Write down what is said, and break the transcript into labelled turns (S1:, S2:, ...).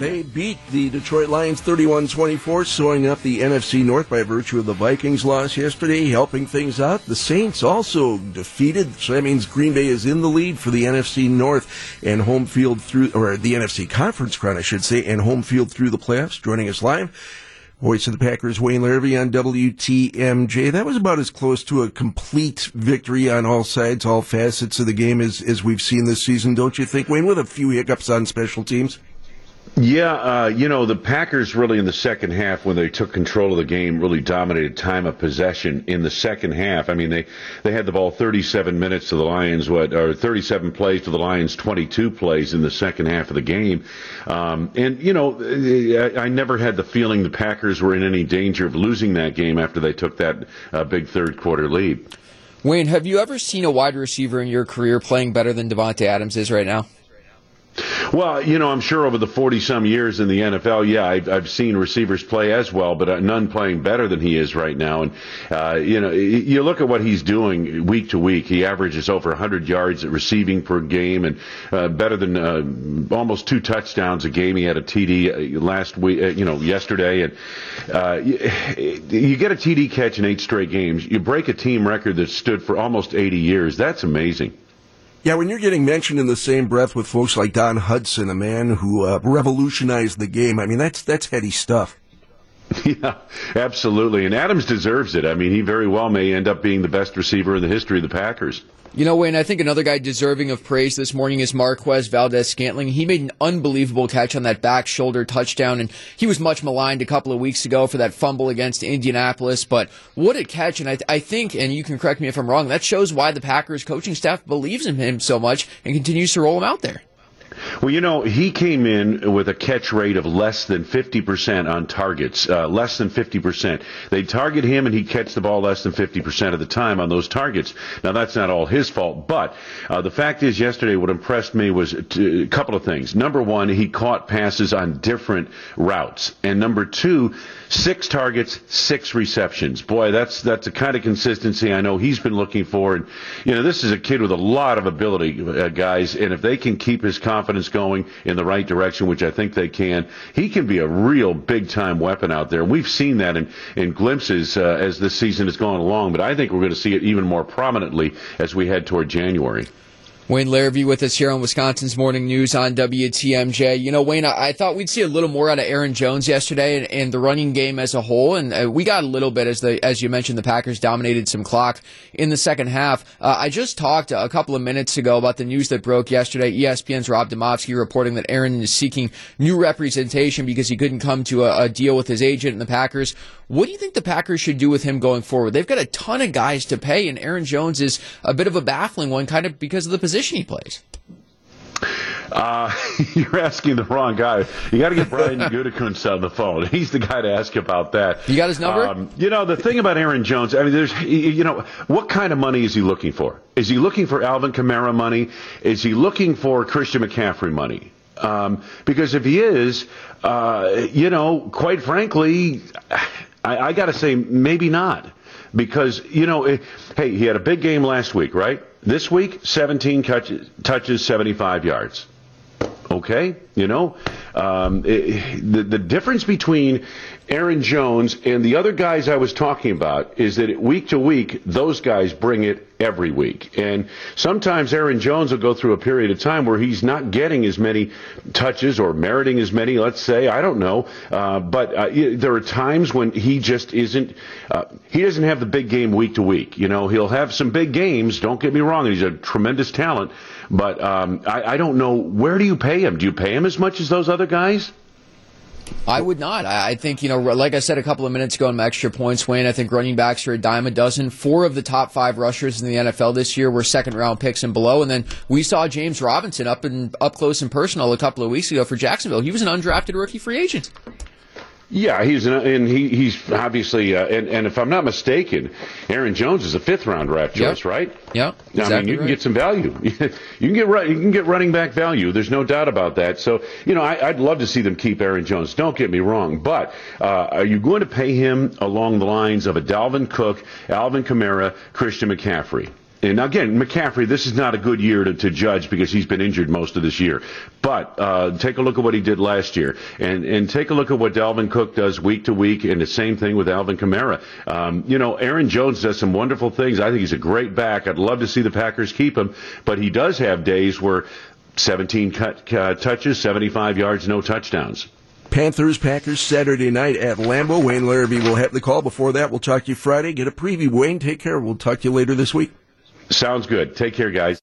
S1: They beat the Detroit Lions 31-24, sewing up the NFC North by virtue of the Vikings loss yesterday, helping things out. The Saints also defeated, so that means Green Bay is in the lead for the NFC North and home field through, or the NFC Conference crown, I should say, and home field through the playoffs. Joining us live, voice of the Packers, Wayne Larrivee on WTMJ. That was about as close to a complete victory on all sides, all facets of the game as, as we've seen this season, don't you think, Wayne, with a few hiccups on special teams?
S2: Yeah, uh, you know, the Packers really in the second half, when they took control of the game, really dominated time of possession in the second half. I mean, they, they had the ball 37 minutes to the Lions, what, or 37 plays to the Lions, 22 plays in the second half of the game. Um, and, you know, I, I, never had the feeling the Packers were in any danger of losing that game after they took that uh, big third quarter lead.
S3: Wayne, have you ever seen a wide receiver in your career playing better than Davante Adams is right now?
S2: Well, you know, I'm sure over the 40 some years in the NFL, yeah, I've, I've seen receivers play as well, but uh, none playing better than he is right now. And, uh, you know, you look at what he's doing week to week. He averages over 100 yards at receiving per game and uh, better than uh, almost two touchdowns a game. He had a TD uh, last week, uh, you know, yesterday. And you, you get a TD catch in eight straight games. You break a team record that stood for almost 80 years. That's amazing.
S1: Yeah, when you're getting mentioned in the same breath with folks like Don Hutson, a man who uh, revolutionized the game, I mean that's that's heady stuff.
S2: Yeah, absolutely. And Adams deserves it. I mean, he very well may end up being the best receiver in the history of the Packers.
S3: You know, Wayne, I think another guy deserving of praise this morning is Marquez Valdes Scantling. He made an unbelievable catch on that back shoulder touchdown, and he was much maligned a couple of weeks ago for that fumble against Indianapolis. But what a catch! And I, I think, and you can correct me if I'm wrong, that shows why the Packers coaching staff believes in him so much and continues to roll him out there.
S2: Well, you know, he came in with a catch rate of less than 50% on targets, uh, less than 50%. They'd target him and he'd catch the ball less than 50% of the time on those targets. Now, that's not all his fault, but uh, the fact is, yesterday, what impressed me was a couple of things. Number one, he caught passes on different routes. And number two, six targets, six receptions. Boy, that's that's the kind of consistency I know he's been looking for. And, you know, this is a kid with a lot of ability, uh, guys, and if they can keep his confidence going in the right direction, which I think they can, he can be a real big time weapon out there. We've seen that in, in glimpses uh, as this season has gone along, but I think we're going to see it even more prominently as we head toward January.
S3: Wayne Larrivee with us here on Wisconsin's Morning News on WTMJ. You know, Wayne, I, I thought we'd see a little more out of Aaron Jones yesterday and, and the running game as a whole, and uh, we got a little bit as the as you mentioned, the Packers dominated some clock in the second half. Uh, I just talked a couple of minutes ago about the news that broke yesterday. ESPN's Rob Demovsky reporting that Aaron is seeking new representation because he couldn't come to a, a deal with his agent and the Packers. What do you think the Packers should do with him going forward? They've got a ton of guys to pay, and Aaron Jones is a bit of a baffling one, kind of because of the position he plays.
S2: Uh, you're asking the wrong guy. You got to get Brian Gutekunst on the phone. He's the guy to ask about that.
S3: You got his number? Um,
S2: you know, the thing about Aaron Jones, I mean, there's, you know, what kind of money is he looking for? Is he looking for Alvin Kamara money? Is he looking for Christian McCaffrey money? Um, because if he is, uh, you know, quite frankly, I, I got to say, maybe not. Because, you know, it, hey, he had a big game last week, right? This week, 17 touches, touches 75 yards. Okay, you know, um, it, the the difference between Aaron Jones and the other guys I was talking about is that week to week, those guys bring it every week. And sometimes Aaron Jones will go through a period of time where he's not getting as many touches or meriting as many, let's say. I don't know. Uh, but uh, there are times when he just isn't, uh, he doesn't have the big game week to week. You know, he'll have some big games, don't get me wrong, he's a tremendous talent. But um, I, I don't know, where do you pay him? Do you pay him as much as those other guys?
S3: I would not. I think, you know, like I said a couple of minutes ago in my extra points, Wayne, I think running backs are a dime a dozen. Four of the top five rushers in the NFL this year were second round picks and below. And then we saw James Robinson up and up close and personal a couple of weeks ago for Jacksonville. He was an undrafted rookie free agent.
S2: Yeah, he's an, and he, he's obviously uh, and, and if I'm not mistaken, Aaron Jones is a fifth round draft choice,
S3: yep.
S2: right?
S3: Yeah,
S2: exactly I mean, you can get some value. you can get you can get running back value. There's no doubt about that. So you know, I, would love to see them keep Aaron Jones. Don't get me wrong, but uh, are you going to pay him along the lines of a Dalvin Cook, Alvin Kamara, Christian McCaffrey? And again, McCaffrey, this is not a good year to, to judge because he's been injured most of this year. But uh, take a look at what he did last year, and and take a look at what Dalvin Cook does week to week, and the same thing with Alvin Kamara. Um, you know, Aaron Jones does some wonderful things. I think he's a great back. I'd love to see the Packers keep him, but he does have days where 17 cut, uh, touches, 75 yards, no touchdowns.
S1: Panthers, Packers, Saturday night at Lambeau. Wayne Larrivee will have the call. Before that, we'll talk to you Friday. Get a preview. Wayne, take care. We'll talk to you later this week.
S2: Sounds good. Take care, guys.